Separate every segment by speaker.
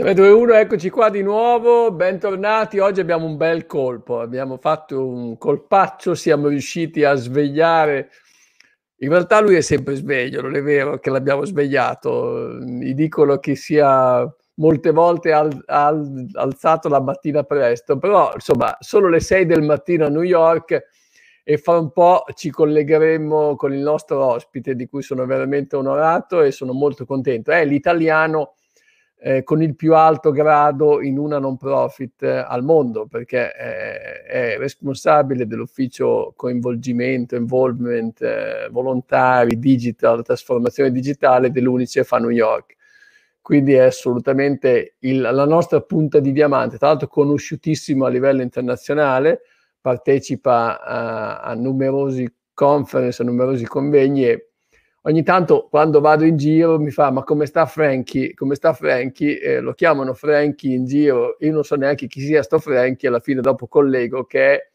Speaker 1: 3, 2, 1, eccoci qua di nuovo, bentornati. Oggi abbiamo un bel colpo, abbiamo fatto un colpaccio, siamo riusciti a svegliare. In realtà lui è sempre sveglio, non è vero che l'abbiamo svegliato. Gli dicono che sia molte volte al, al, alzato la mattina presto, però insomma solo le 6 del mattino a New York e fra un po' ci collegheremo con il nostro ospite di cui sono veramente onorato e sono molto contento. È l'italiano eh, con il più alto grado in una non profit eh, al mondo, perché è, è, responsabile dell'ufficio coinvolgimento, involvement, eh, volontari, digital, trasformazione digitale dell'UNICEF a New York. Quindi è assolutamente il, la nostra punta di diamante, tra l'altro conosciutissimo a livello internazionale, partecipa a, a numerosi conference, a numerosi convegni e ogni tanto quando vado in giro mi fa ma come sta Frankie? Come sta Frankie? Eh, lo chiamano Frankie in giro, io non so neanche chi sia sto Frankie, alla fine dopo collego che è,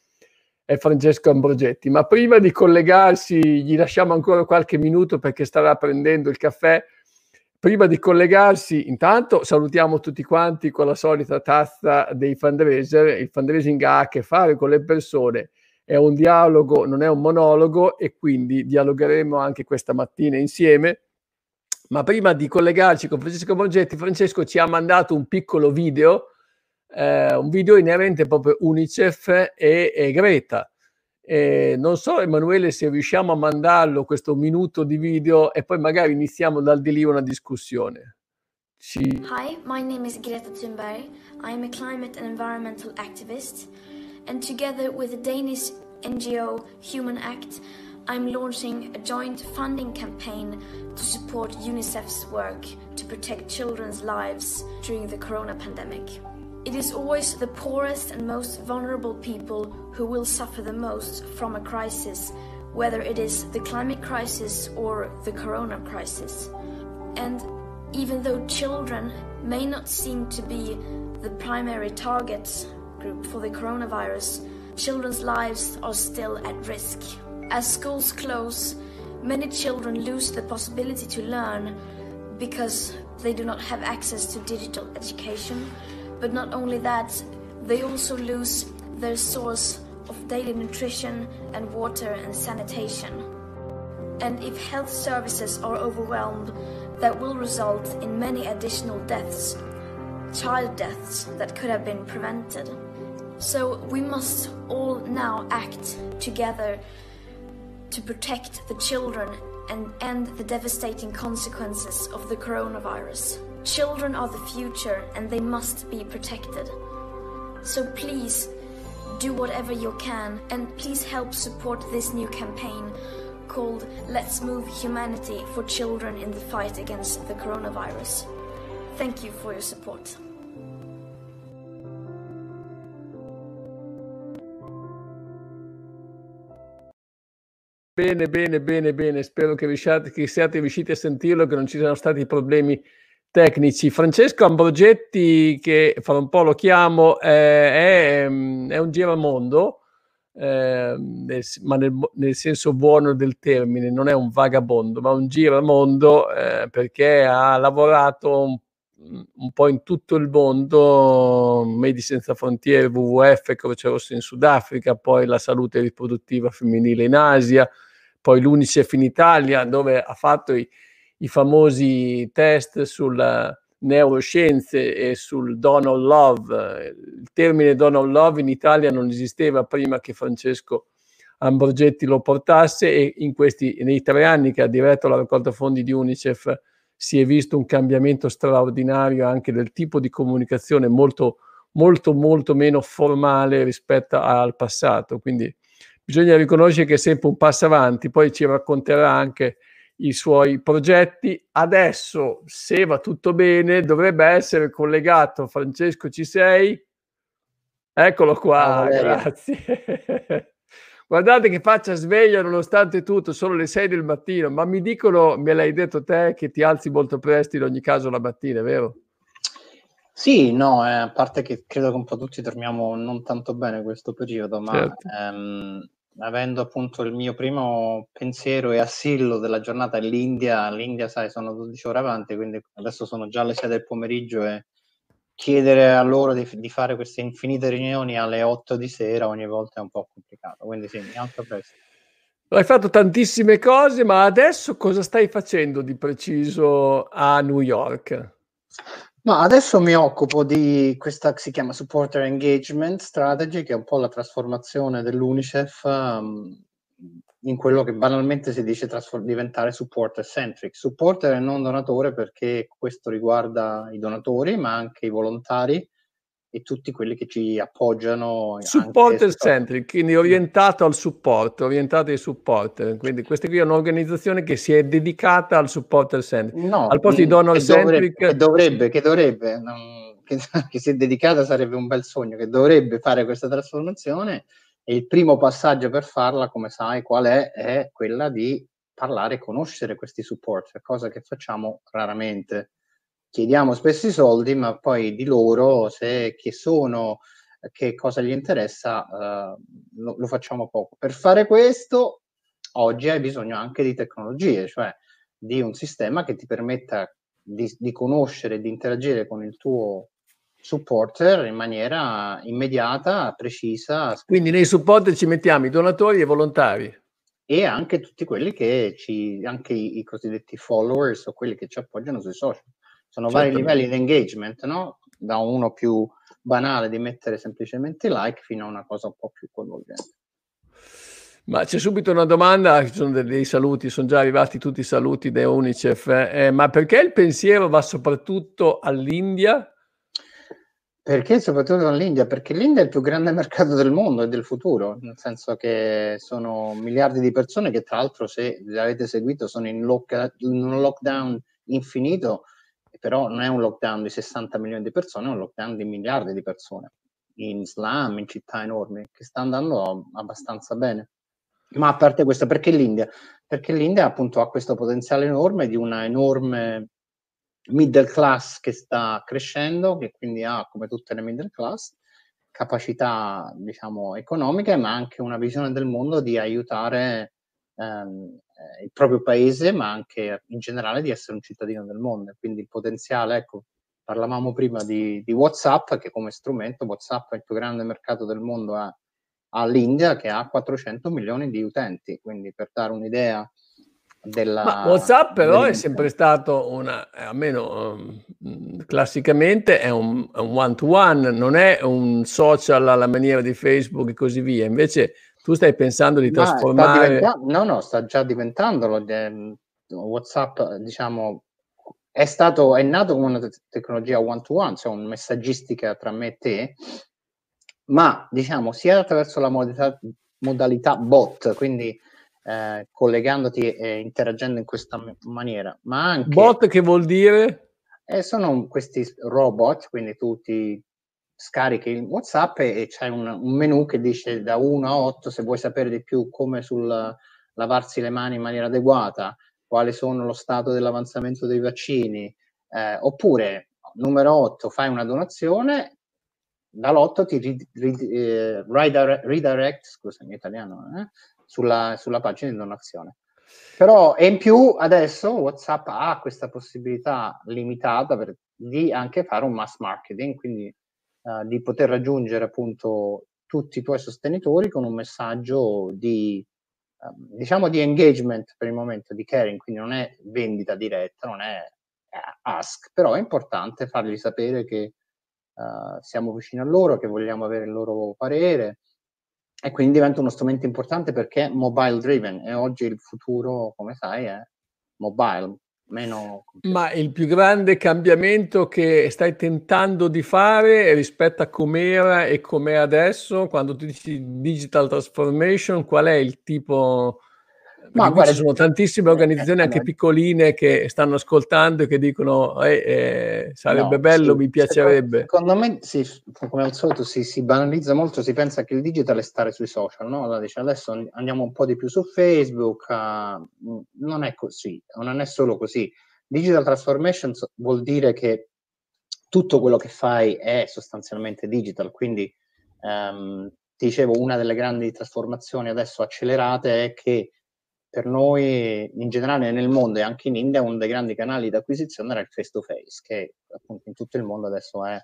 Speaker 1: è Francesco Ambrogetti. Ma prima di collegarsi gli lasciamo ancora qualche minuto perché starà prendendo il caffè. Prima di collegarsi, intanto salutiamo tutti quanti con la solita tazza dei fundraiser. Il fundraising ha a che fare con le persone è un dialogo, non è un monologo e quindi dialogheremo anche questa mattina insieme. Ma prima di collegarci con Francesco Borgetti, Francesco ci ha mandato un piccolo video, eh, un video inerente proprio Unicef e, e Greta. Eh, non so Emanuele se riusciamo a mandarlo questo minuto di video e poi magari iniziamo dal di lì una discussione.
Speaker 2: Ci... Hi, my name is Greta Thunberg. I am a climate and environmental activist. And together with the Danish NGO Human Act, I'm launching a joint funding campaign to support UNICEF's work to protect children's lives during the corona pandemic. It is always the poorest and most vulnerable people who will suffer the most from a crisis, whether it is the climate crisis or the corona crisis. And even though children may not seem to be the primary targets group for the coronavirus, children's lives are still at risk. As schools close, many children lose the possibility to learn because they do not have access to digital education. But not only that, they also lose their source of daily nutrition and water and sanitation. And if health services are overwhelmed, that will result in many additional deaths, child deaths that could have been prevented. So we must all now act together to protect the children and end the devastating consequences of the coronavirus. Children are the future and they must be protected. So please do whatever you can and please help support this new campaign called Let's Move Humanity for Children in the Fight Against the Coronavirus. Thank you for your support.
Speaker 1: Bene, bene, bene, bene. Spero che, riusciate, che siate riusciti a sentirlo, che non ci siano stati problemi tecnici. Francesco Ambrogetti, che fra un po' lo chiamo, eh, è, mm, è, un giramondo, eh, nel, ma nel, nel, senso buono del termine, non è un vagabondo, ma un giramondo eh, perché ha lavorato un, un, po' in tutto il mondo, Medi Senza Frontiere, WWF, Croce Rossa in Sudafrica, poi la salute riproduttiva femminile in Asia, poi l'UNICEF in Italia, dove ha fatto i, i famosi test sulle neuroscienze e sul Donald Love. Il termine Donald Love in Italia non esisteva prima che Francesco Ambrogetti lo portasse e in questi, nei tre anni che ha diretto la raccolta fondi di UNICEF si è visto un cambiamento straordinario anche del tipo di comunicazione molto, molto, molto meno formale rispetto al passato. Quindi bisogna riconoscere che è sempre un passo avanti, poi ci racconterà anche i suoi progetti. Adesso, se va tutto bene, dovrebbe essere collegato. Francesco, ci sei? Eccolo qua, oh, grazie. Guardate che faccia sveglia nonostante tutto, sono le 6 del mattino, ma mi dicono, me l'hai detto te, che ti alzi molto presto in ogni caso la mattina, vero?
Speaker 3: Sì, no, eh, a parte che credo che un po' tutti dormiamo non tanto bene questo periodo, ma certo. ehm, avendo appunto il mio primo pensiero e assillo della giornata l'India, l'India sai sono 12 ore avanti, quindi adesso sono già le 6 del pomeriggio e chiedere a loro di, di, fare queste infinite riunioni alle 8 di sera ogni volta è un po' complicato. Quindi sì, molto presto.
Speaker 1: Hai fatto tantissime cose, ma adesso cosa stai facendo di preciso a New York?
Speaker 3: Ma adesso mi occupo di questa che si chiama Supporter Engagement Strategy, che è un po' la trasformazione dell'UNICEF um, in quello che banalmente si dice trasform- diventare supporter centric. Supporter e non donatore perché questo riguarda i donatori, ma anche i volontari e tutti quelli che ci appoggiano.
Speaker 1: Supporter centric, quindi orientato al supporto, orientato ai supporter. Quindi questa qui è un'organizzazione che si è dedicata al supporter centric.
Speaker 3: No,
Speaker 1: al posto di donor centric.
Speaker 3: Che dovrebbe, che dovrebbe, non, che, che si è dedicata sarebbe un bel sogno, che dovrebbe fare questa trasformazione e il primo passaggio per farla, come sai, qual è? È quella di parlare e conoscere questi supporter, cosa che facciamo raramente chiediamo spesso i soldi, ma poi di loro, se chi sono, che cosa gli interessa, uh, lo, lo, facciamo poco. Per fare questo, oggi hai bisogno anche di tecnologie, cioè di un sistema che ti permetta di, di conoscere, di interagire con il tuo supporter in maniera immediata, precisa.
Speaker 1: Quindi nei supporter ci mettiamo i donatori e i volontari.
Speaker 3: E anche tutti quelli che ci, anche i, i cosiddetti followers o quelli che ci appoggiano sui social. Sono vari livelli di engagement, no? Da uno più banale di mettere semplicemente like fino a una cosa un po' più coinvolgente.
Speaker 1: Ma c'è subito una domanda, ci sono dei, dei saluti, sono già arrivati tutti i saluti da Unicef, eh, ma perché il pensiero va soprattutto all'India?
Speaker 3: Perché soprattutto all'India? Perché l'India è il più grande mercato del mondo e del futuro, nel senso che sono miliardi di persone che tra l'altro se avete seguito sono in, lock, in un lockdown infinito però non è un lockdown di 60 milioni di persone, è un lockdown di miliardi di persone in slam, in città enormi, che sta andando abbastanza bene. Ma a parte questo, perché l'India? Perché l'India appunto ha questo potenziale enorme di una enorme middle class che sta crescendo, che quindi ha, come tutte le middle class, capacità, diciamo, economiche, ma anche una visione del mondo di aiutare ehm, eh, il proprio paese, ma anche in generale di essere un cittadino del mondo. Quindi il potenziale, ecco, parlavamo prima di, di WhatsApp, che come strumento WhatsApp è il più grande mercato del mondo a, all'India, che ha 400 milioni di utenti. Quindi per dare un'idea della...
Speaker 1: Ma WhatsApp però è sempre stato una, almeno um, classicamente è un, un one-to-one, non è un social alla maniera di Facebook e così via. Invece tu stai pensando di trasformare...
Speaker 3: no, no, sta già diventando. WhatsApp, diciamo, è stato, è nato come una te- tecnologia one-to-one, cioè una messaggistica tra me e te, ma diciamo sia attraverso la modalità, modalità bot, quindi eh, collegandoti e interagendo in questa m- maniera, ma anche...
Speaker 1: Bot che vuol dire?
Speaker 3: Eh, sono questi robot, quindi tu ti scarichi il WhatsApp e, e c'è un, un, menu che dice da 1 a 8 se vuoi sapere di più come sul lavarsi le mani in maniera adeguata, quali sono lo stato dell'avanzamento dei vaccini, eh, oppure numero 8 fai una donazione, dall'8 ti ri, ri, eh, redirect, redirect, scusami italiano, eh, sulla, sulla pagina di donazione. Però e in più adesso WhatsApp ha questa possibilità limitata per, di anche fare un mass marketing, quindi uh, di poter raggiungere appunto tutti i tuoi sostenitori con un messaggio di, uh, diciamo, di engagement per il momento, di caring, quindi non è vendita diretta, non è ask, però è importante fargli sapere che uh, siamo vicini a loro, che vogliamo avere il loro parere e quindi diventa uno strumento importante perché mobile driven e oggi il futuro, come sai, è mobile, meno...
Speaker 1: Ma il più grande cambiamento che stai tentando di fare rispetto a com'era e com'è adesso, quando tu dici digital transformation, qual è il tipo ma guarda, ci sono tantissime organizzazioni anche piccoline che stanno ascoltando e che dicono eh, eh, sarebbe no, bello, sì, mi piacerebbe.
Speaker 3: Secondo me, sì, come al solito, si, si, banalizza molto, si pensa che il digital è stare sui social, no? Allora, dice, adesso andiamo un po' di più su Facebook, uh, non è così, non è solo così. Digital transformation vuol dire che tutto quello che fai è sostanzialmente digital, quindi um, ti dicevo, una delle grandi trasformazioni adesso accelerate è che per noi in generale nel mondo e anche in India uno dei grandi canali di acquisizione era il face to face, che appunto in tutto il mondo adesso è,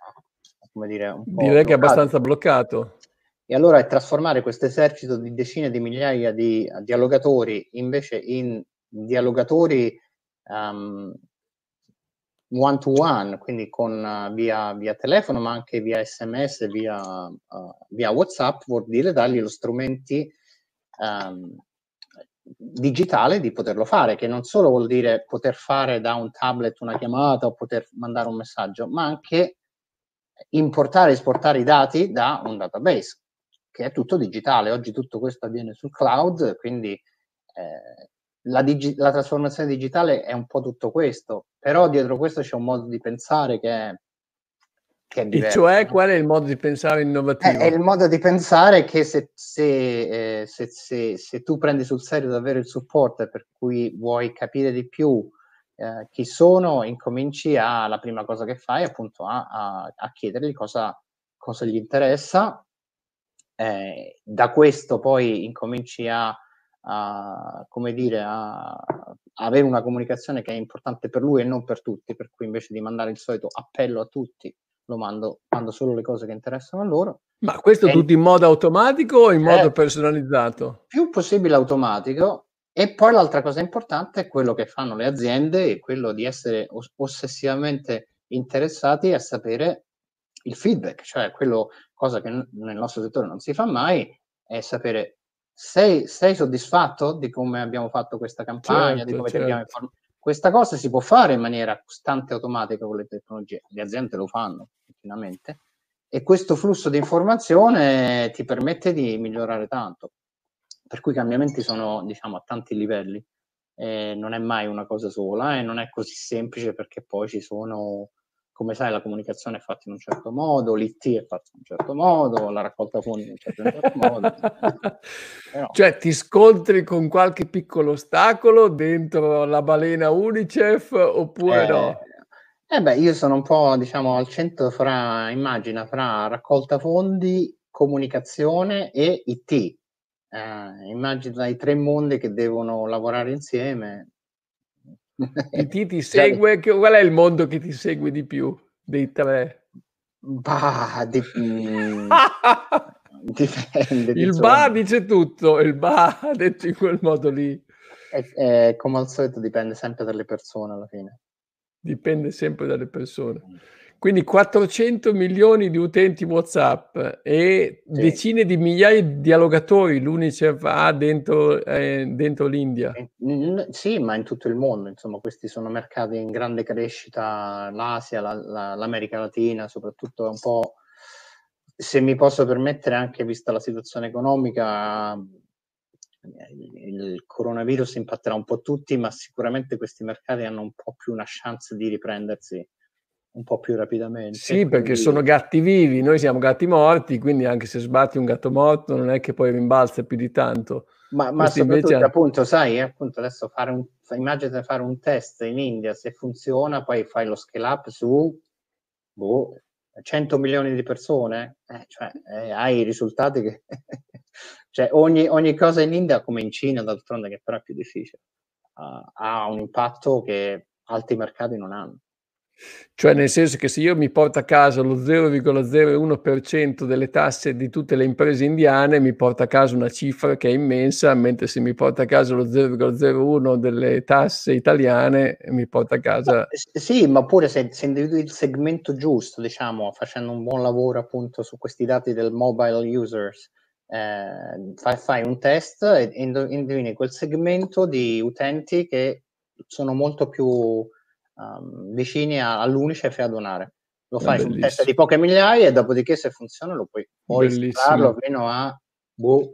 Speaker 3: come dire, un po'
Speaker 1: Direi bloccato. che è abbastanza bloccato.
Speaker 3: E allora è trasformare questo esercito di decine di migliaia di dialogatori invece in dialogatori um, one to one, quindi con, uh, via, via, telefono, ma anche via sms, via, uh, via WhatsApp, vuol dire dargli lo strumenti um, digitale di poterlo fare, che non solo vuol dire poter fare da un tablet una chiamata o poter mandare un messaggio, ma anche importare e esportare i dati da un database, che è tutto digitale. Oggi tutto questo avviene sul cloud, quindi eh, la, digi- la, trasformazione digitale è un po' tutto questo, però dietro questo c'è un modo di pensare che è.
Speaker 1: E cioè qual è il modo di pensare innovativo?
Speaker 3: È, è il modo di pensare che se, se, eh, se, se, tu prendi sul serio davvero il supporto per cui vuoi capire di più eh, chi sono, incominci a, la prima cosa che fai appunto a, a, a chiedergli cosa, cosa, gli interessa, eh, da questo poi incominci a a, come dire, a, avere una comunicazione che è importante per lui e non per tutti, per cui invece di mandare il solito appello a tutti, lo mando, mando solo le cose che interessano a loro.
Speaker 1: Ma questo e, tutto in modo automatico o in modo personalizzato?
Speaker 3: Più possibile automatico. E poi l'altra cosa importante è quello che fanno le aziende, è quello di essere ossessivamente interessati a sapere il feedback, cioè quello cosa che nel nostro settore non si fa mai, è sapere sei, sei, soddisfatto di come abbiamo fatto questa campagna, certo, di come certo. abbiamo informato? Questa cosa si può fare in maniera costante e automatica con le tecnologie, le aziende lo fanno continuamente e questo flusso di informazione ti permette di migliorare tanto. Per cui i cambiamenti sono, diciamo, a tanti livelli. Eh, non è mai una cosa sola e non è così semplice perché poi ci sono come sai la comunicazione è fatta in un certo modo, l'IT è fatto in un certo modo, la raccolta fondi in un certo, in un certo modo.
Speaker 1: Però... Cioè ti scontri con qualche piccolo ostacolo dentro la balena Unicef oppure
Speaker 3: eh,
Speaker 1: no?
Speaker 3: Eh beh, io sono un po' diciamo al centro fra, immagina, fra raccolta fondi, comunicazione e IT. Eh, immagina i tre mondi che devono lavorare insieme
Speaker 1: IT ti segue, qual è il mondo che ti segue di più dei tre?
Speaker 3: Bah, di, mm, dipende.
Speaker 1: Il ba dice tutto, il ba detto in quel modo lì.
Speaker 3: È, è, come al solito dipende sempre dalle persone alla fine.
Speaker 1: Dipende sempre dalle persone. Quindi 400 milioni di utenti WhatsApp e sì. decine di migliaia di dialogatori l'UNICEF ha dentro, eh, dentro l'India.
Speaker 3: Sì, ma in tutto il mondo, insomma, questi sono mercati in grande crescita, l'Asia, la, la, l'America Latina, soprattutto un po', se mi posso permettere, anche vista la situazione economica, il coronavirus impatterà un po' tutti, ma sicuramente questi mercati hanno un po' più una chance di riprendersi un po' più rapidamente.
Speaker 1: Sì, quindi... perché sono gatti vivi, noi siamo gatti morti, quindi anche se sbatti un gatto morto non è che poi rimbalza più di tanto.
Speaker 3: Ma, ma soprattutto invece... appunto, sai, eh, appunto adesso fare un, immaginate fare un test in India, se funziona, poi fai lo scale up su boh, 100 milioni di persone, eh, cioè eh, hai i risultati che... cioè ogni, ogni, cosa in India, come in Cina d'altronde, che però è più difficile, uh, ha un impatto che altri mercati non hanno.
Speaker 1: Cioè nel senso che se io mi porto a casa lo 0,01% delle tasse di tutte le imprese indiane, mi porta a casa una cifra che è immensa, mentre se mi porta a casa lo 0,01 delle tasse italiane, mi porta a casa...
Speaker 3: Sì, ma pure se, se individui il segmento giusto, diciamo, facendo un buon lavoro appunto su questi dati del mobile users, eh, fai, fai, un test e indovini quel segmento di utenti che sono molto più um, vicini a, all'Unicef e a donare. Lo fai su un test di poche migliaia e dopodiché se funziona lo puoi poi spararlo fino a boh,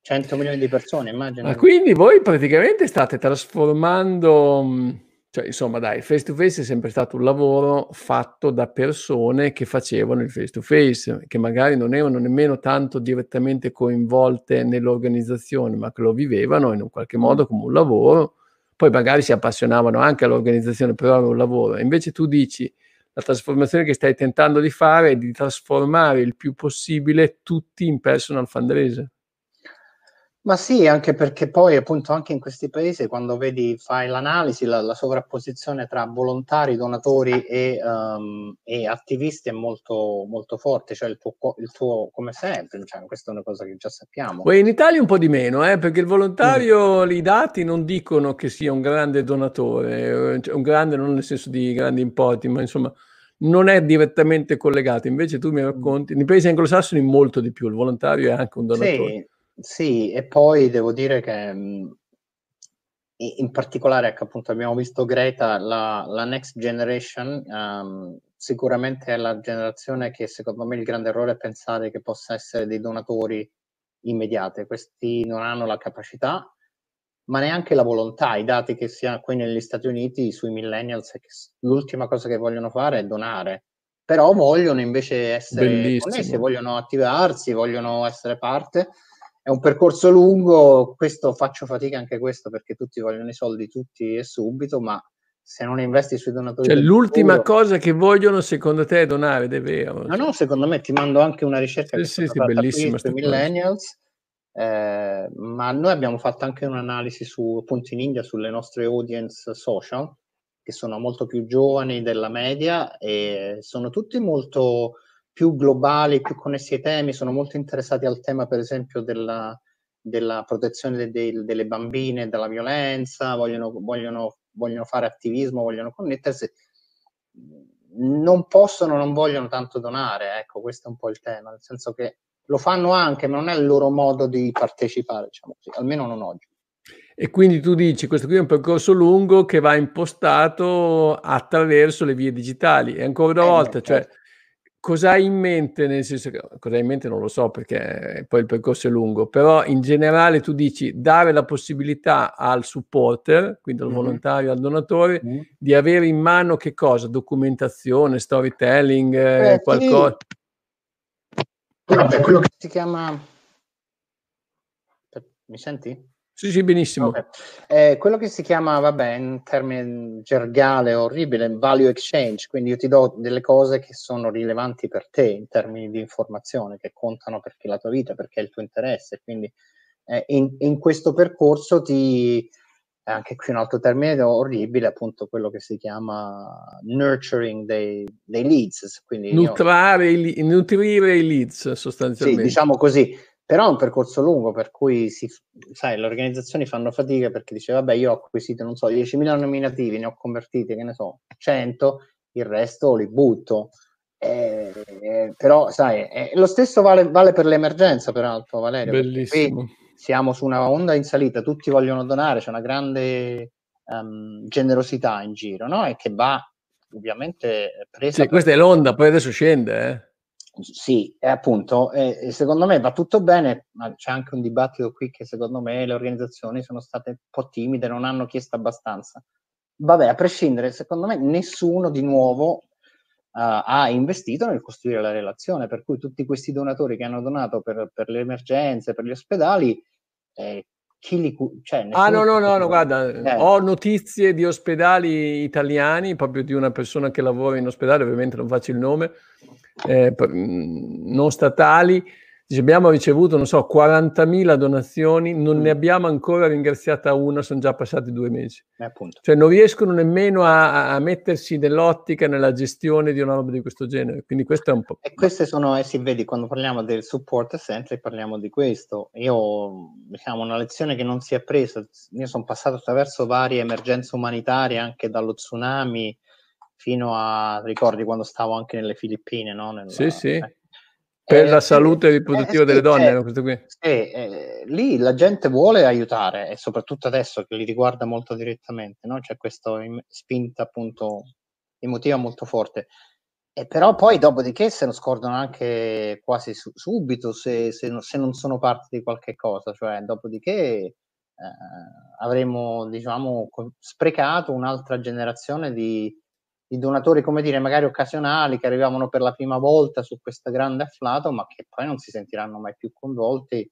Speaker 3: 100 milioni di persone, immagino.
Speaker 1: Ma quindi voi praticamente state trasformando, mm, cioè insomma dai, face to face è sempre stato un lavoro fatto da persone che facevano il face to face, che magari non erano nemmeno tanto direttamente coinvolte nell'organizzazione, ma che lo vivevano in un qualche modo come un lavoro poi magari si appassionavano anche all'organizzazione, però era un lavoro. Invece tu dici la trasformazione che stai tentando di fare è di trasformare il più possibile tutti in personal fundraiser.
Speaker 3: Ma sì, anche perché poi appunto anche in questi paesi quando vedi, fai l'analisi, la, la sovrapposizione tra volontari, donatori e, um, e, attivisti è molto, molto forte, cioè il tuo, il tuo come sempre, cioè, questa è una cosa che già sappiamo.
Speaker 1: Poi in Italia un po' di meno, eh, perché il volontario, mm. i dati non dicono che sia un grande donatore, cioè un grande non nel senso di grandi importi, ma insomma non è direttamente collegato. Invece tu mi racconti, nei paesi anglosassoni molto di più, il volontario è anche un donatore.
Speaker 3: Sì sì, e poi devo dire che mhmm, in particolare, ecco, appunto, abbiamo visto Greta, la, la next generation um, sicuramente è la generazione che secondo me il grande errore è pensare che possa essere dei donatori immediati. Questi non hanno la capacità, ma neanche la volontà. I dati che si hanno qui negli Stati Uniti sui millennials è che l'ultima cosa che vogliono fare è donare, però vogliono invece essere Bellissimo. connessi, vogliono attivarsi, vogliono essere parte è un percorso lungo, questo faccio fatica anche questo perché tutti vogliono i soldi tutti e subito, ma se non investi sui donatori...
Speaker 1: Cioè l'ultima futuro, cosa che vogliono secondo te è donare, è vero?
Speaker 3: No, no, secondo me ti mando anche una ricerca sì,
Speaker 1: sì, sì, bellissima
Speaker 3: sui millennials, eh, ma noi abbiamo fatto anche un'analisi su appunto in India sulle nostre audience social, che sono molto più giovani della media e sono tutti molto più globali, più connessi ai temi, sono molto interessati al tema, per esempio, della, della protezione de, de, delle bambine dalla violenza, vogliono, vogliono, vogliono, fare attivismo, vogliono connettersi. Non possono, non vogliono tanto donare, ecco, questo è un po' il tema, nel senso che lo fanno anche, ma non è il loro modo di partecipare, diciamo così, almeno non oggi.
Speaker 1: E quindi tu dici, questo qui è un percorso lungo che va impostato attraverso le vie digitali. E ancora una eh, volta, cioè, certo cosa hai in mente? Nel senso che cosa hai in mente non lo so perché poi il percorso è lungo, però in generale tu dici dare la possibilità al supporter, quindi al mm-hmm. volontario, al donatore, mm-hmm. di avere in mano che cosa? Documentazione, storytelling, eh, qualcosa.
Speaker 3: Sì. Vabbè, quello che si chiama... Mi senti?
Speaker 1: Sì, sì, benissimo. Okay.
Speaker 3: Eh, quello che si chiama, vabbè, in termine gergale orribile, value exchange, quindi io ti do delle cose che sono rilevanti per te in termini di informazione, che contano perché la tua vita, perché è il tuo interesse. Quindi eh, in, in, questo percorso ti, anche qui un altro termine orribile, appunto quello che si chiama nurturing dei, dei leads. Quindi
Speaker 1: Nutrare io, i, nutrire i leads sostanzialmente.
Speaker 3: Sì, diciamo così però è un percorso lungo per cui si, sai, le organizzazioni fanno fatica perché dice vabbè io ho acquisito non so 10.000 nominativi ne ho convertiti che ne so 100 il resto li butto. Eh, eh, però sai eh, lo stesso vale, vale, per l'emergenza peraltro Valerio
Speaker 1: bellissimo.
Speaker 3: siamo su una onda in salita tutti vogliono donare c'è una grande um, generosità in giro no? e che va ovviamente presa
Speaker 1: sì, questa è l'onda poi adesso scende eh
Speaker 3: sì, è appunto, eh, secondo me va tutto bene, ma c'è anche un dibattito qui che secondo me le organizzazioni sono state un po' timide, non hanno chiesto abbastanza. Vabbè, a prescindere, secondo me nessuno di nuovo uh, ha investito nel costruire la relazione, per cui tutti questi donatori che hanno donato per, per le emergenze, per gli ospedali, eh, chi li cioè,
Speaker 1: ah no no no, no guarda eh. ho notizie di ospedali italiani proprio di una persona che lavora in ospedale ovviamente non faccio il nome eh, mm, non statali, abbiamo ricevuto, non so, 40.000 donazioni, non mm. ne abbiamo ancora ringraziata una, sono già passati due mesi.
Speaker 3: Eh,
Speaker 1: cioè non riescono nemmeno a, a, mettersi nell'ottica, nella gestione di una roba di questo genere. Quindi questo è un po'...
Speaker 3: E queste sono, eh, si vedi, quando parliamo del support center parliamo di questo. Io, diciamo, una lezione che non si è presa, io sono passato attraverso varie emergenze umanitarie, anche dallo tsunami, fino a, ricordi quando stavo anche nelle Filippine, no? Nella,
Speaker 1: sì, sì. Eh, per la salute riproduttiva eh, delle donne, eh, questo qui.
Speaker 3: Eh, lì la gente vuole aiutare e soprattutto adesso che li riguarda molto direttamente, no? c'è questa spinta appunto emotiva molto forte. E però poi dopodiché se lo scordano anche quasi su- subito se, se, se, non sono parte di qualche cosa, cioè dopodiché eh, avremo diciamo sprecato un'altra generazione di, i donatori, come dire, magari occasionali che arrivavano per la prima volta su questo grande afflato, ma che poi non si sentiranno mai più coinvolti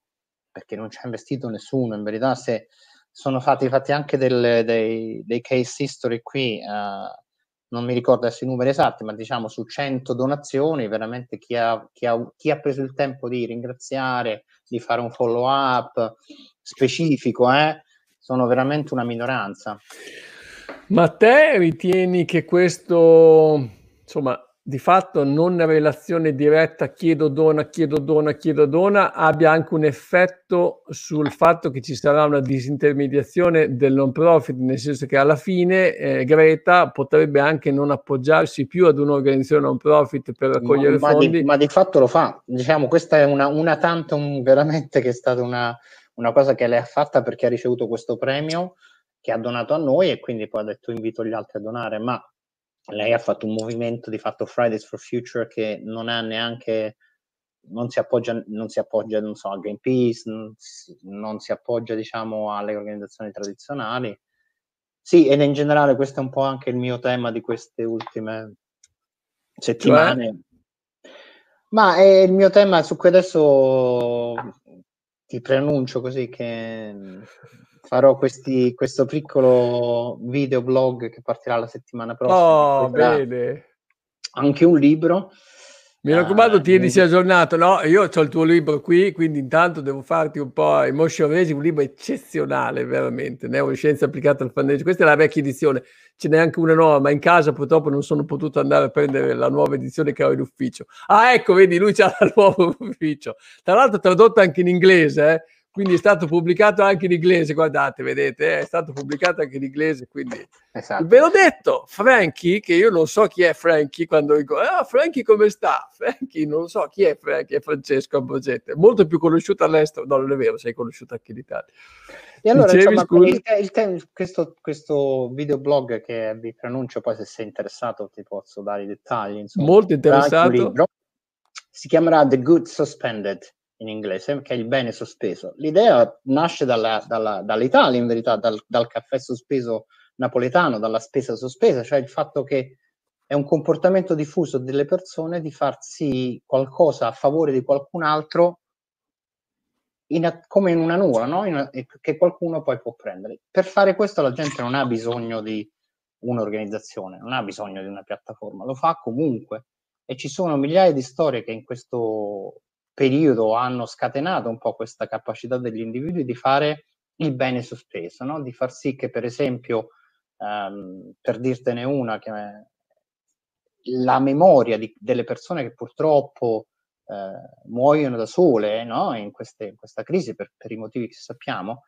Speaker 3: perché non ci ha investito nessuno. In verità, se sono stati fatti anche delle, dei, dei, case history qui, uh, non mi ricordo adesso i numeri esatti, ma diciamo su 100 donazioni, veramente chi ha, chi ha, chi ha preso il tempo di ringraziare, di fare un follow up, specifico, eh, sono veramente una minoranza.
Speaker 1: Ma te ritieni che questo, insomma, di fatto non relazione diretta chiedo dona, chiedo dona, chiedo dona abbia anche un effetto sul fatto che ci sarà una disintermediazione del non profit, nel senso che alla fine eh, Greta potrebbe anche non appoggiarsi più ad un'organizzazione non profit per raccogliere
Speaker 3: ma,
Speaker 1: fondi.
Speaker 3: Di, ma di fatto lo fa, diciamo questa è una, una tantum veramente che è stata una, una cosa che lei ha fatta perché ha ricevuto questo premio che ha donato a noi e quindi poi ha detto invito gli altri a donare, ma lei ha fatto un movimento di fatto Fridays for Future che non ha neanche non si appoggia, non si appoggia non so, a Greenpeace, non si, non si appoggia diciamo alle organizzazioni tradizionali. Sì, ed in generale questo è un po' anche il mio tema di queste ultime settimane. Cioè? Ma è il mio tema su cui adesso ti preannuncio così che farò questi, questo piccolo videoblog che partirà la settimana prossima.
Speaker 1: Oh, bene.
Speaker 3: Anche un libro.
Speaker 1: Mi raccomando, uh, tienisi aggiornato. No, io ho il tuo libro qui, quindi intanto devo farti un po' Emotion Raging, un libro eccezionale, veramente. Neuroscienza applicata al fanneggio. Questa è la vecchia edizione, ce n'è anche una nuova, ma in casa purtroppo non sono potuto andare a prendere la nuova edizione che ho in ufficio. Ah, ecco, vedi, lui c'ha la nuova ufficio. Tra l'altro tradotta anche in inglese, eh quindi è stato pubblicato anche in inglese, guardate, vedete, è stato pubblicato anche in inglese, quindi esatto. ve l'ho detto, Frankie, che io non so chi è Frankie, quando dico, ah, Frankie come sta? Frankie, non so chi è Frankie, è Francesco Ambogette, molto più conosciuto all'estero, no, non è vero, sei conosciuto anche in Italia.
Speaker 3: E allora, Dicevi, insomma, il, il te- questo, questo videoblog che vi pronuncio, poi se sei interessato ti posso dare i dettagli.
Speaker 1: Insomma, Molto interessato.
Speaker 3: Si chiamerà The Good Suspended in inglese, che è il bene sospeso. L'idea nasce dalla, dalla, dall'Italia, in verità, dal, dal, caffè sospeso napoletano, dalla spesa sospesa, cioè il fatto che è un comportamento diffuso delle persone di farsi qualcosa a favore di qualcun altro in, come in una nuvola, no? in, che qualcuno poi può prendere. Per fare questo la gente non ha bisogno di un'organizzazione, non ha bisogno di una piattaforma, lo fa comunque. E ci sono migliaia di storie che in questo periodo hanno scatenato un po' questa capacità degli individui di fare il bene sospeso, no? di far sì che per esempio, um, per dirtene una, che la memoria di, delle persone che purtroppo eh, muoiono da sole no? in, queste, in, questa crisi per, per, i motivi che sappiamo,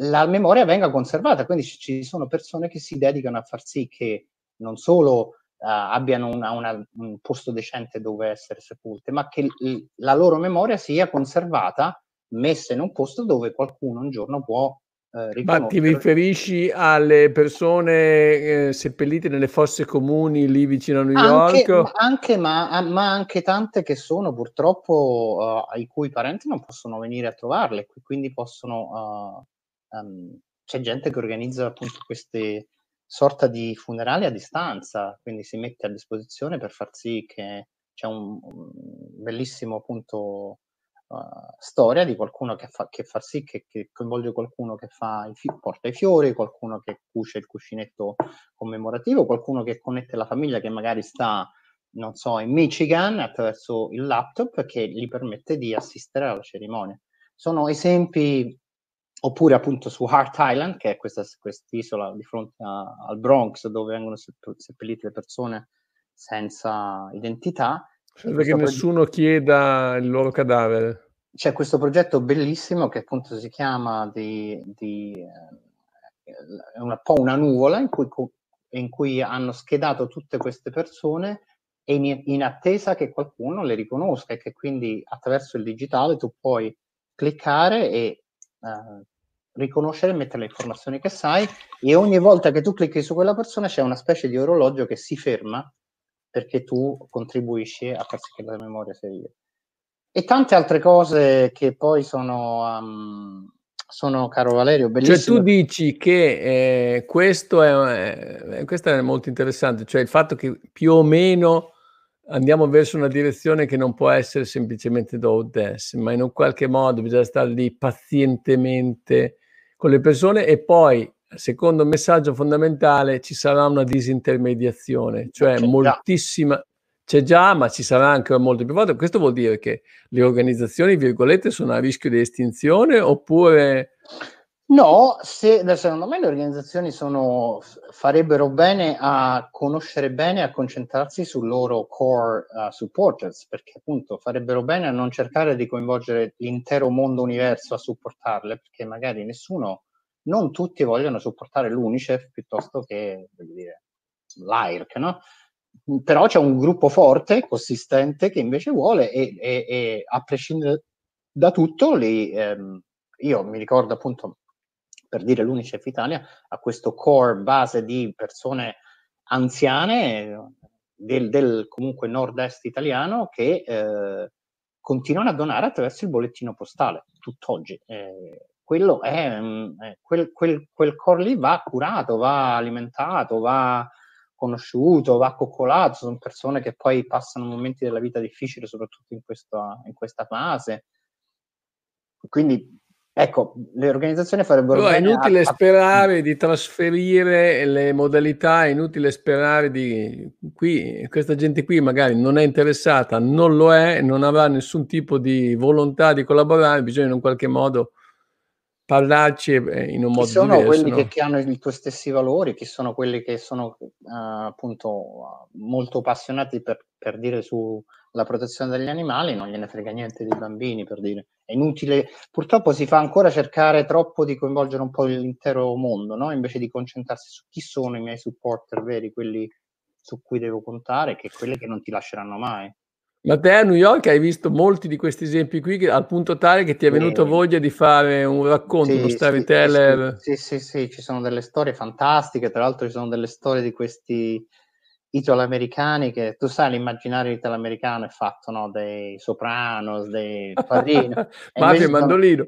Speaker 3: la memoria venga conservata. Quindi ci sono persone che si dedicano a far sì che non solo abbiano una, una, un posto decente dove essere sepolte, ma che l- la loro memoria sia conservata, messa in un posto dove qualcuno un giorno può
Speaker 1: eh, ma ti riferisci alle persone eh, seppellite nelle fosse comuni lì vicino a New
Speaker 3: anche,
Speaker 1: York?
Speaker 3: Anche, ma, ma, anche tante che sono purtroppo uh, i cui parenti non possono venire a trovarle, quindi possono. Uh, um, c'è gente che organizza appunto queste, sorta di funerale a distanza, quindi si mette a disposizione per far sì che c'è un, un bellissimo appunto uh, storia di qualcuno che fa, che fa sì che, che, coinvolge qualcuno che fa i fi- porta i fiori, qualcuno che cuce il cuscinetto commemorativo, qualcuno che connette la famiglia che magari sta non so, in Michigan attraverso il laptop che gli permette di assistere alla cerimonia. Sono esempi oppure appunto su Hart Island, che è questa quest'isola di fronte a, al Bronx dove vengono seppellite le persone senza identità.
Speaker 1: Serve che nessuno chieda il loro cadavere.
Speaker 3: C'è questo progetto bellissimo che appunto si chiama di, di eh, è un po' una nuvola in cui, in cui hanno schedato tutte queste persone e in, in, attesa che qualcuno le riconosca e che quindi attraverso il digitale tu puoi cliccare e uh, riconoscere e mettere le informazioni che sai e ogni volta che tu clicchi su quella persona c'è una specie di orologio che si ferma perché tu contribuisci a far sì che la memoria sia viva. E tante altre cose che poi sono, um, sono caro Valerio, bellissime.
Speaker 1: Cioè tu dici che eh, questo, è, eh, questo è molto interessante, cioè il fatto che più o meno andiamo verso una direzione che non può essere semplicemente do death, ma in un qualche modo bisogna stare lì pazientemente con le persone e poi, secondo messaggio fondamentale, ci sarà una disintermediazione, cioè c'è moltissima, già. c'è già, ma ci sarà anche molte più volte. Questo vuol dire che le organizzazioni, virgolette, sono a rischio di estinzione oppure...
Speaker 3: No, se, secondo me le organizzazioni sono, farebbero bene a conoscere bene, a concentrarsi sul loro core uh, supporters, perché appunto farebbero bene a non cercare di coinvolgere l'intero mondo universo a supportarle, perché magari nessuno, non tutti vogliono supportare l'UNICEF piuttosto che dire, l'AIRC, no? Però c'è un gruppo forte, consistente, che invece vuole e, e, e a prescindere da tutto, li, ehm, io mi ricordo appunto per dire l'Unicef Italia, ha questo core base di persone anziane del, del comunque nord-est italiano che eh, continuano a donare attraverso il bollettino postale, tutt'oggi. Eh, quello è, mm, eh, quel, quel, quel core lì va curato, va alimentato, va conosciuto, va coccolato, sono persone che poi passano momenti della vita difficili, soprattutto in questa, in questa fase. Quindi Ecco, le organizzazioni farebbero
Speaker 1: Però è inutile a... sperare di trasferire le modalità, è inutile sperare di... Qui, questa gente qui magari non è interessata, non lo è, non avrà nessun tipo di volontà di collaborare, bisogna in qualche modo parlarci in un modo
Speaker 3: chi sono
Speaker 1: diverso.
Speaker 3: quelli
Speaker 1: no?
Speaker 3: che, che, hanno i tuoi stessi valori, chi sono quelli che sono uh, appunto molto appassionati per, per dire su la protezione degli animali, non gliene frega niente dei bambini, per dire. È inutile, purtroppo si fa ancora cercare troppo di coinvolgere un po' l'intero mondo, no? invece di concentrarsi su chi sono i miei supporter veri, quelli su cui devo contare, che quelli che non ti lasceranno mai.
Speaker 1: Ma te a New York hai visto molti di questi esempi qui che, al punto tale che ti è venuto sì. voglia di fare un racconto, sì, uno storyteller?
Speaker 3: Sì, sì, sì, sì, ci sono delle storie fantastiche, tra l'altro ci sono delle storie di questi italo-americani che tu sai l'immaginario italo-americano è fatto no, dei sopranos, dei padrini
Speaker 1: mafia e mandolino.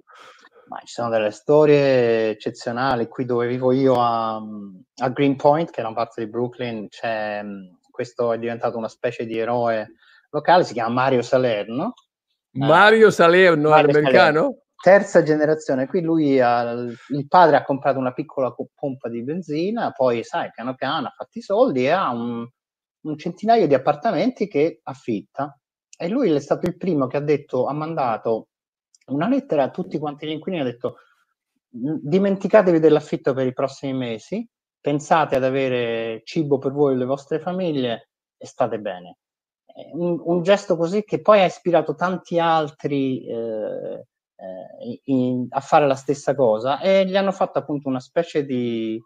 Speaker 3: Ma ci sono delle storie eccezionali. Qui dove vivo io a, a Greenpoint che è una parte di Brooklyn c'è questo è diventato una specie di eroe locale. Si chiama Mario Salerno.
Speaker 1: Mario Salerno Mario americano? Salerno
Speaker 3: terza generazione. Qui lui ha, il padre ha comprato una piccola pompa di benzina, poi sai, piano piano ha fatto i soldi e ha un, un centinaio di appartamenti che affitta. E lui è stato il primo che ha detto, ha mandato una lettera a tutti quanti gli inquilini, ha detto dimenticatevi dell'affitto per i prossimi mesi, pensate ad avere cibo per voi e le vostre famiglie e state bene. Un, un gesto così che poi ha ispirato tanti altri eh, eh, in, a fare la stessa cosa e gli hanno fatto appunto una specie di,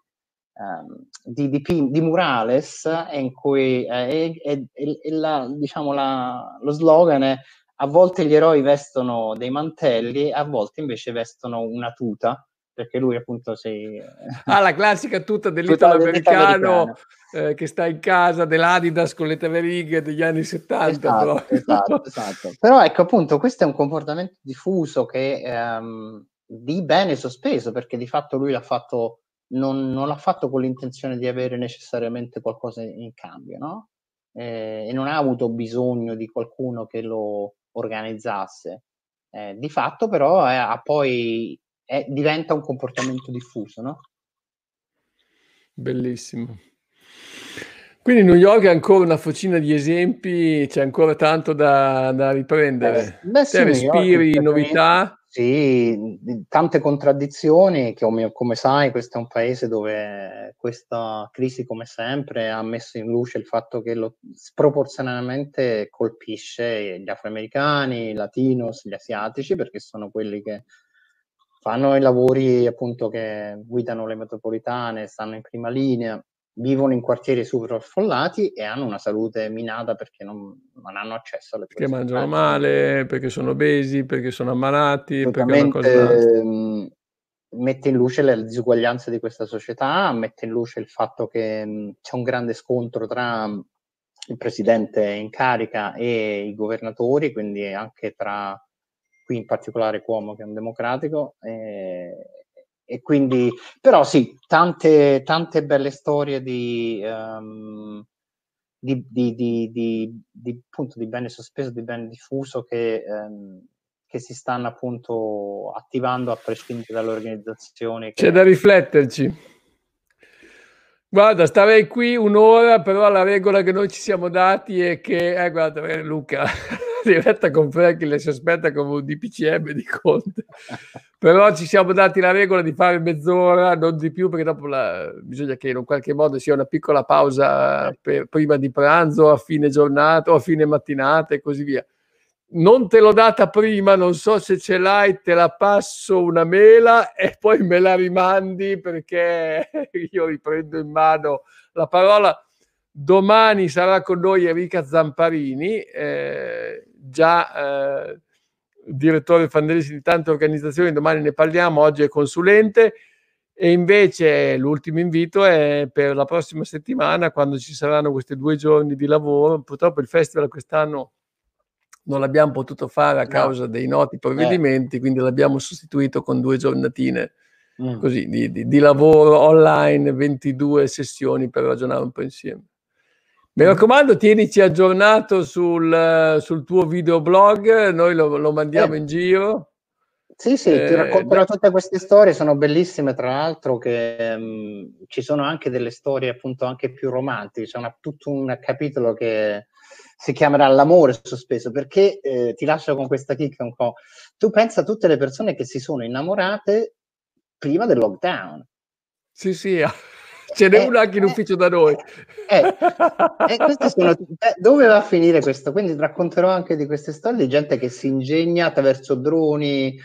Speaker 3: um, di, di, di, murales in cui eh, è, è, è la, diciamo la, lo slogan è a volte gli eroi vestono dei mantelli, a volte invece vestono una tuta perché lui appunto si...
Speaker 1: Ah, la classica tuta dell'italo-americano eh, che sta in casa dell'Adidas con le taverighe degli anni 70.
Speaker 3: Esatto, però. esatto, esatto. Però ecco appunto questo è un comportamento diffuso che ehm, di bene sospeso perché di fatto lui l'ha fatto, non, non l'ha fatto con l'intenzione di avere necessariamente qualcosa in cambio, no? Eh, e non ha avuto bisogno di qualcuno che lo organizzasse. Eh, di fatto però eh, ha poi è, diventa un comportamento diffuso, no?
Speaker 1: Bellissimo. Quindi New York è ancora una fucina di esempi, c'è ancora tanto da, da riprendere.
Speaker 3: Beh, beh, sì,
Speaker 1: respiri York, novità?
Speaker 3: Sì, tante contraddizioni, che come, come, sai questo è un paese dove questa crisi come sempre ha messo in luce il fatto che lo, sproporzionalmente colpisce gli afroamericani, i latinos, gli asiatici, perché sono quelli che fanno i lavori appunto che guidano le metropolitane, stanno in prima linea, vivono in quartieri super affollati e hanno una salute minata perché non, non hanno accesso alle
Speaker 1: cose. Perché mangiano male, perché sono obesi, perché sono ammalati,
Speaker 3: perché cosa... Mh, mette in luce le disuguaglianze di questa società, mette in luce il fatto che mh, c'è un grande scontro tra il presidente in carica e i governatori, quindi anche tra qui in particolare Cuomo che è un democratico, e, e quindi, però sì, tante, tante belle storie di, um, di, di, di, di, appunto, di bene sospeso, di bene diffuso che, um, che si stanno appunto attivando a prescindere.
Speaker 1: Che... C'è da rifletterci. Guarda, starei qui un'ora, però la regola che noi ci siamo dati è che, eh, guarda, eh, Luca, diretta con Franklin si aspetta come un DPCM di Conte, però ci siamo dati la regola di fare mezz'ora, non di più, perché dopo la, bisogna che in un qualche modo sia una piccola pausa per, prima di pranzo, a fine giornata o a fine mattinata e così via. Non te l'ho data prima, non so se ce l'hai, te la passo una mela e poi me la rimandi perché io riprendo in mano la parola. Domani sarà con noi Enrica Zamparini, eh, già eh, direttore Fandelisi di tante organizzazioni, domani ne parliamo, oggi è consulente e invece l'ultimo invito è per la prossima settimana quando ci saranno questi due giorni di lavoro. Purtroppo il festival quest'anno non l'abbiamo potuto fare a causa no. dei noti provvedimenti, eh. quindi l'abbiamo sostituito con due giornatine mm. così, di, di, di, lavoro online, 22 sessioni per ragionare un po' insieme. Mi raccomando, tienici aggiornato sul, sul tuo videoblog, noi lo, lo mandiamo eh. in giro.
Speaker 3: Sì, sì, eh, ti racconterò tutte queste storie, sono bellissime tra l'altro, che um, ci sono anche delle storie appunto anche più romantiche, c'è una, tutto un capitolo che si chiamerà l'amore sospeso, perché eh, ti lascio con questa chicca un po'. Tu pensa a tutte le persone che si sono innamorate prima del lockdown.
Speaker 1: Sì, sì, ce n'è eh, una anche in eh, ufficio da noi.
Speaker 3: Eh, eh sono, dove va a finire questo? Quindi racconterò anche di queste storie di gente che si ingegna attraverso droni.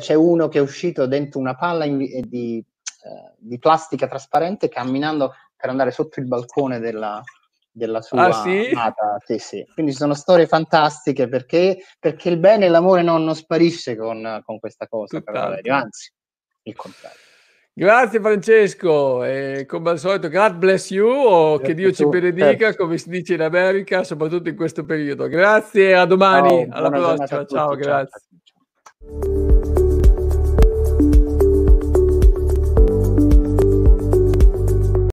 Speaker 3: c'è uno che è uscito dentro una palla in, di, eh, di plastica trasparente camminando per andare sotto il balcone della, della sua
Speaker 1: ah, sì?
Speaker 3: amata. Sì, sì. Quindi sono storie fantastiche perché, perché il bene e l'amore non, non sparisce con, con, questa cosa, anzi, il contrario.
Speaker 1: Grazie Francesco, e come al solito, God bless you o che Dio ci benedica, come si dice in America, soprattutto in questo periodo. Grazie, a domani, ciao, alla prossima, ciao, ciao, grazie. Ciao.